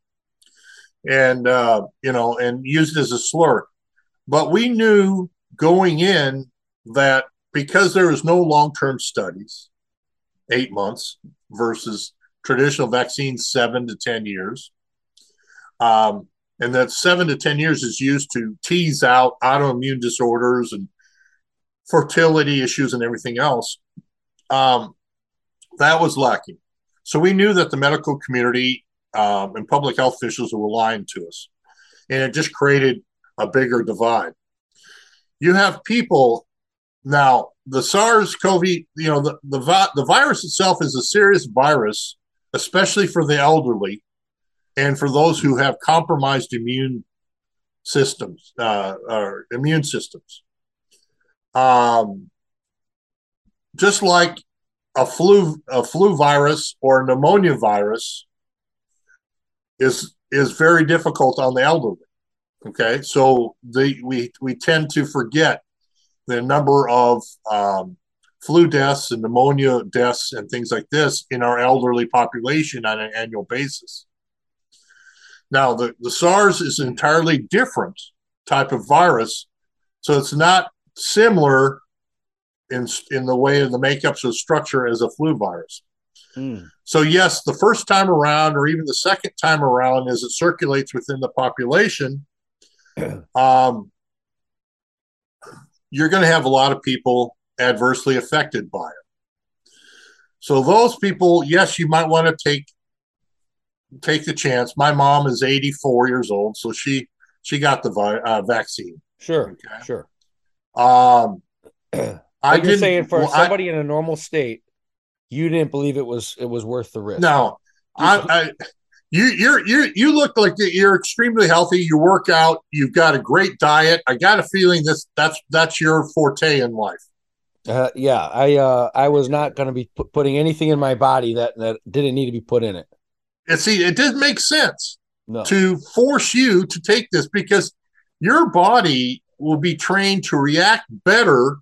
and, uh, you know, and used as a slur. But we knew going in that because there is no long term studies, eight months versus traditional vaccines seven to ten years. Um, and that seven to ten years is used to tease out autoimmune disorders and fertility issues and everything else. Um, that was lacking. So we knew that the medical community um, and public health officials were lying to us, and it just created a bigger divide. You have people now the SARS-CoV, you know, the, the, the virus itself is a serious virus, especially for the elderly and for those who have compromised immune systems, uh, or immune systems. Um, just like a flu, a flu virus or pneumonia virus is is very difficult on the elderly. Okay, so the we we tend to forget the number of um, flu deaths and pneumonia deaths and things like this in our elderly population on an annual basis. Now, the, the SARS is an entirely different type of virus, so it's not similar in, in the way of the makeups of structure as a flu virus. Mm. So, yes, the first time around, or even the second time around, as it circulates within the population, um, you're going to have a lot of people adversely affected by it. So those people, yes, you might want to take take the chance. My mom is 84 years old, so she she got the vi- uh, vaccine. Sure, okay? sure. Um, I you're saying for well, somebody I, in a normal state, you didn't believe it was it was worth the risk. No, I, I you you're you you look like you're extremely healthy. You work out. You've got a great diet. I got a feeling this that's that's your forte in life. Uh, yeah, I uh, I was not going to be p- putting anything in my body that that didn't need to be put in it. And see, it didn't make sense no. to force you to take this because your body will be trained to react better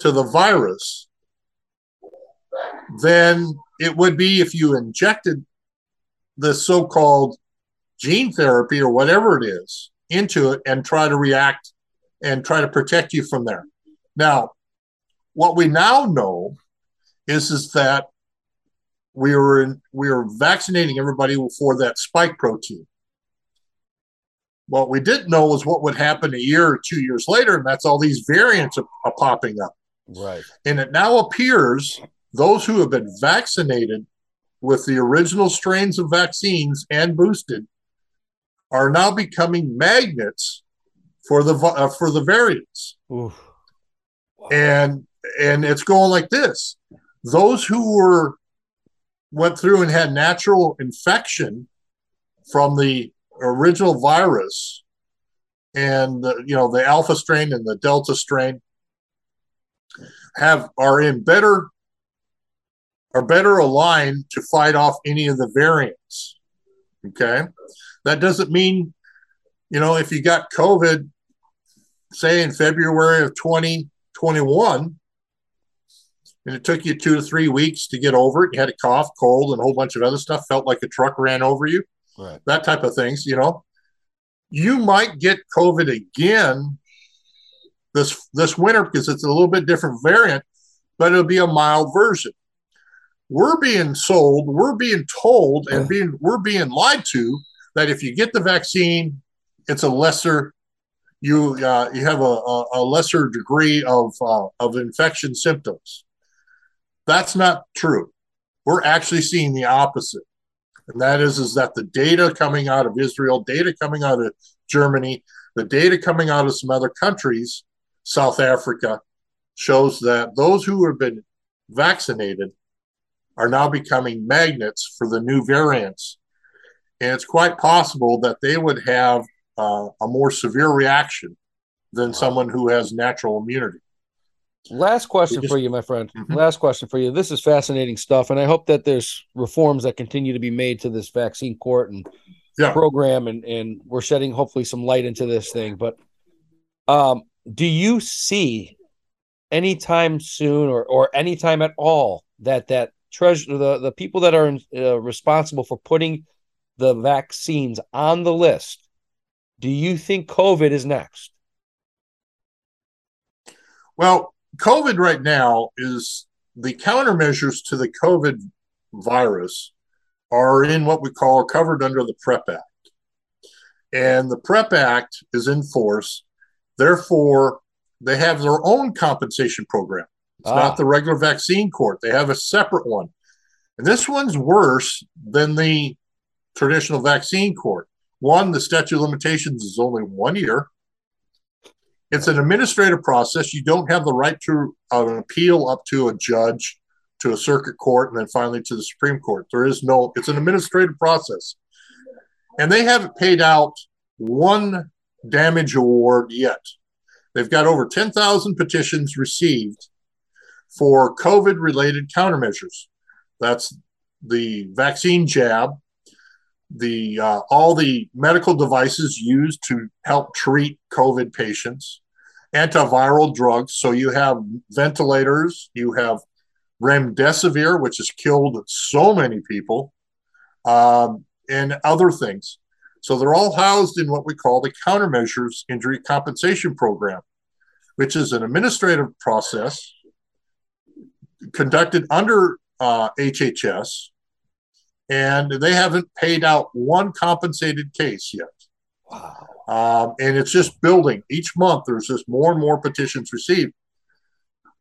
to the virus than it would be if you injected the so-called gene therapy or whatever it is into it and try to react and try to protect you from there. Now, what we now know is is that we were in, we were vaccinating everybody for that spike protein. What we didn't know was what would happen a year or two years later, and that's all these variants are, are popping up. Right. And it now appears those who have been vaccinated with the original strains of vaccines and boosted are now becoming magnets for the uh, for the variants. Wow. And and it's going like this. Those who were went through and had natural infection from the original virus and the, you know the alpha strain and the delta strain have are in better are better aligned to fight off any of the variants. Okay. That doesn't mean, you know, if you got COVID, say in February of 2021, and it took you two to three weeks to get over it. You had a cough, cold, and a whole bunch of other stuff. Felt like a truck ran over you. Right. That type of things, you know. You might get COVID again this this winter because it's a little bit different variant, but it'll be a mild version. We're being sold, we're being told, and being we're being lied to that if you get the vaccine, it's a lesser you uh, you have a, a, lesser degree of uh, of infection symptoms. That's not true. We're actually seeing the opposite, and that is is that the data coming out of Israel, data coming out of Germany, the data coming out of some other countries, South Africa, shows that those who have been vaccinated are now becoming magnets for the new variants, and it's quite possible that they would have uh, a more severe reaction than someone who has natural immunity. Last question just, for you, my friend. Mm-hmm. Last question for you. This is fascinating stuff, and I hope that there's reforms that continue to be made to this vaccine court and yeah. program, and and we're shedding hopefully some light into this thing. But um, do you see anytime soon, or or anytime at all, that that treasure the the people that are uh, responsible for putting the vaccines on the list do you think COVID is next? Well, COVID right now is the countermeasures to the COVID virus are in what we call covered under the PREP Act. And the PREP Act is in force. Therefore, they have their own compensation program. It's ah. not the regular vaccine court, they have a separate one. And this one's worse than the traditional vaccine court. One, the statute of limitations is only one year. It's an administrative process. You don't have the right to uh, an appeal up to a judge, to a circuit court, and then finally to the Supreme Court. There is no, it's an administrative process. And they haven't paid out one damage award yet. They've got over 10,000 petitions received for COVID related countermeasures. That's the vaccine jab, the uh, all the medical devices used to help treat COVID patients, antiviral drugs. So you have ventilators, you have remdesivir, which has killed so many people, um, and other things. So they're all housed in what we call the countermeasures injury compensation program, which is an administrative process conducted under uh, HHS and they haven't paid out one compensated case yet. Wow. Um, and it's just building each month. There's just more and more petitions received.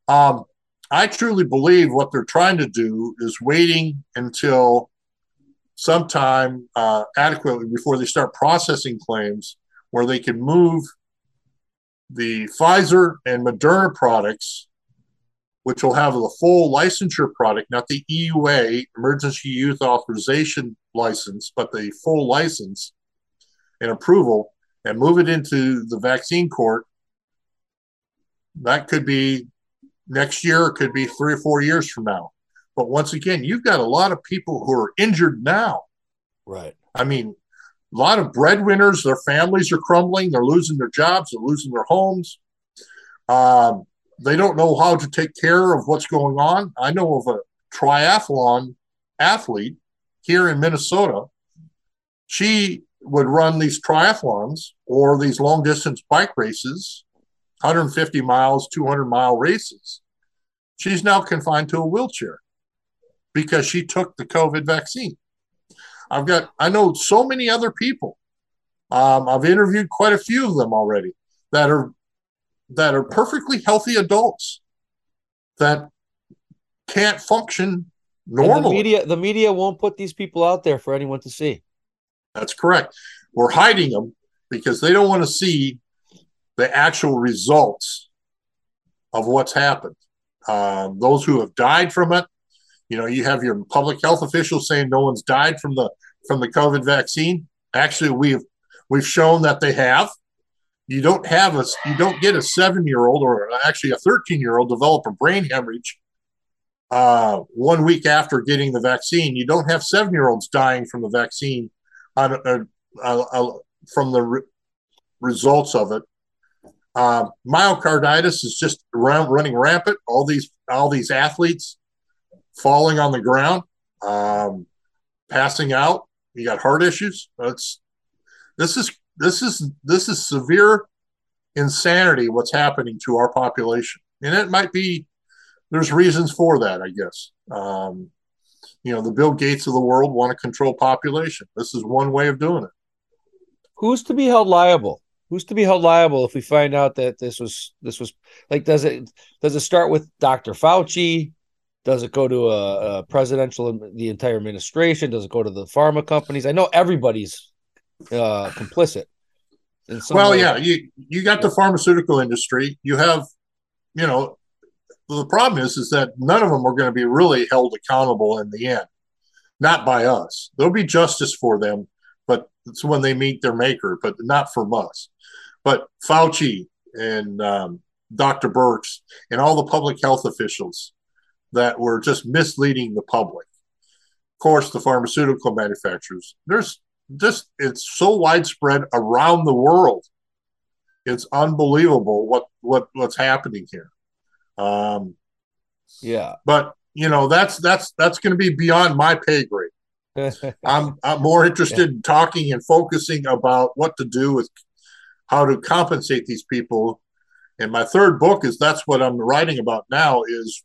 Um, I truly believe what they're trying to do is waiting until sometime uh, adequately before they start processing claims where they can move the Pfizer and Moderna products which will have the full licensure product, not the EUA, Emergency Use Authorization license, but the full license and approval, and move it into the vaccine court. That could be next year, it could be three or four years from now. But once again, you've got a lot of people who are injured now. Right. I mean, a lot of breadwinners, their families are crumbling, they're losing their jobs, they're losing their homes. Um, they don't know how to take care of what's going on. I know of a triathlon athlete here in Minnesota. She would run these triathlons or these long distance bike races, 150 miles, 200 mile races. She's now confined to a wheelchair because she took the COVID vaccine. I've got, I know so many other people. Um, I've interviewed quite a few of them already that are that are perfectly healthy adults that can't function normally. the media, the media won't put these people out there for anyone to see. That's correct. We're hiding them because they don't want to see the actual results of what's happened. Um, those who have died from it, you know, you have your public health officials saying no one's died from the from the COVID vaccine. Actually, we've we've shown that they have you don't have a you don't get a seven year old or actually a 13 year old develop a brain hemorrhage uh, one week after getting the vaccine you don't have seven year olds dying from the vaccine on, uh, uh, uh, from the re- results of it Um, myocarditis is just around, running rampant. All these all these athletes falling on the ground, um, passing out. You got heart issues. that's this is this is this is severe insanity. What's happening to our population, and it might be there's reasons for that. I guess um, you know the Bill Gates of the world want to control population. This is one way of doing it. Who's to be held liable? who's to be held liable if we find out that this was this was like does it does it start with Dr. Fauci? Does it go to a, a presidential the entire administration? Does it go to the pharma companies? I know everybody's uh, complicit. Well, way. yeah, you you got the pharmaceutical industry. You have, you know, the problem is is that none of them are going to be really held accountable in the end. Not by us. There'll be justice for them, but it's when they meet their maker, but not from us. But Fauci and um, Dr. Birx and all the public health officials that were just misleading the public. Of course, the pharmaceutical manufacturers. There's just it's so widespread around the world. It's unbelievable what what what's happening here. Um, yeah, but you know that's that's that's going to be beyond my pay grade. I'm I'm more interested in talking and focusing about what to do with how to compensate these people. And my third book is that's what I'm writing about now is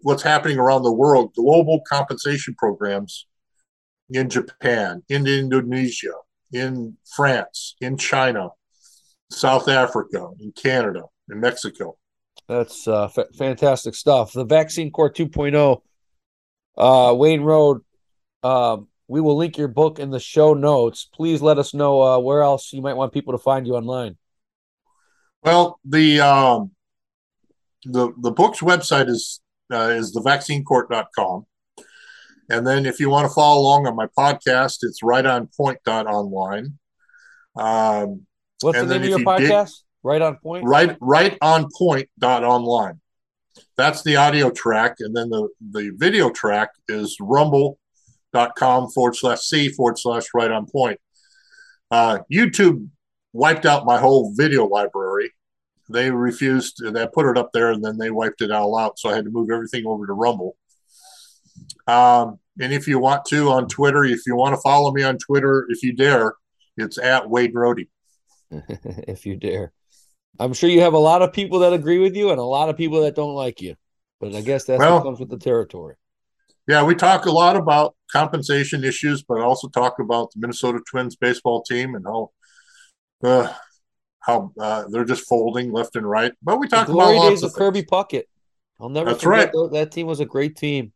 what's happening around the world, global compensation programs in Japan, in Indonesia, in France, in China, South Africa, in Canada, in Mexico. That's uh, f- fantastic stuff. The Vaccine Court 2.0, uh, Wayne Rohde, um, we will link your book in the show notes. Please let us know uh, where else you might want people to find you online. Well, the um, the the book's website is uh, is thevaccinecourt.com. And then if you want to follow along on my podcast, it's right on point dot online. Um, What's the name of your podcast? Dig, right on point. Right, right on point dot online. That's the audio track, and then the the video track is rumble dot com forward slash c forward slash right on point. Uh, YouTube wiped out my whole video library. They refused, they put it up there and then they wiped it all out. So I had to move everything over to Rumble. Um, and if you want to on Twitter, if you want to follow me on Twitter, if you dare, it's at Wayne Rohde. if you dare. I'm sure you have a lot of people that agree with you and a lot of people that don't like you. But I guess that well, comes with the territory. Yeah, we talk a lot about compensation issues, but also talk about the Minnesota Twins baseball team and how uh, how uh, they're just folding left and right. But we talk about lots of, Kirby Puckett. I'll never That's forget right. that team was a great team.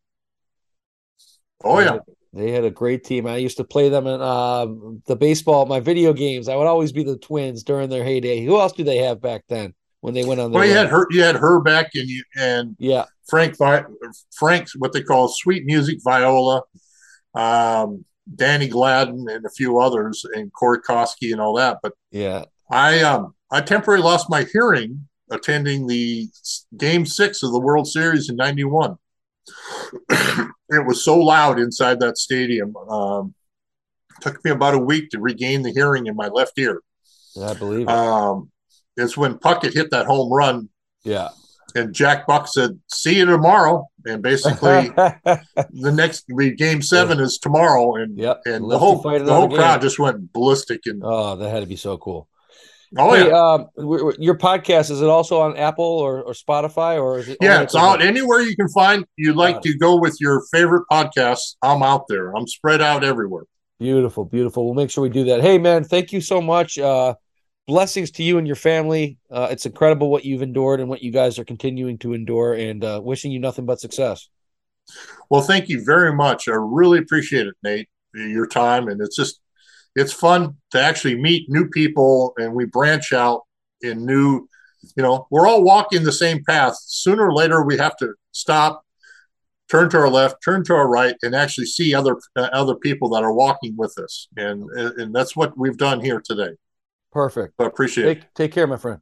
Oh yeah. They had a great team. I used to play them in uh, the baseball, my video games. I would always be the Twins during their heyday. Who else do they have back then? when they went on. Well, you had her, you had Hrbek, and you and yeah, Frank Frank's what they call sweet music Viola, um, Danny Gladden, and a few others, and Corey Koskie and all that. But yeah, I um I temporarily lost my hearing attending the Game Six of the World Series in '91. it was so loud inside that stadium. Um, took me about a week to regain the hearing in my left ear. I believe it. Um, is when Puckett hit that home run. Yeah. And Jack Buck said, "See you tomorrow." And basically, the next game seven is tomorrow, and yep. and the whole the whole crowd just went ballistic. And oh, that had to be so cool. Oh hey, yeah. Um, your podcast is it also on Apple or, or Spotify or is it? Yeah, it's out anywhere you can find. You'd like to go with your favorite podcasts. I'm out there. I'm spread out everywhere. Beautiful, beautiful. We'll make sure we do that. Hey, man, thank you so much. Uh, blessings to you and your family. Uh, it's incredible what you've endured and what you guys are continuing to endure, and uh, wishing you nothing but success. Well, thank you very much. I really appreciate it, Nate, your time, and it's just it's fun to actually meet new people, and we branch out in new. You know, we're all walking the same path. Sooner or later, we have to stop, turn to our left, turn to our right, and actually see other uh, other people that are walking with us, and and that's what we've done here today. Perfect. I appreciate take, it. Take care, my friend.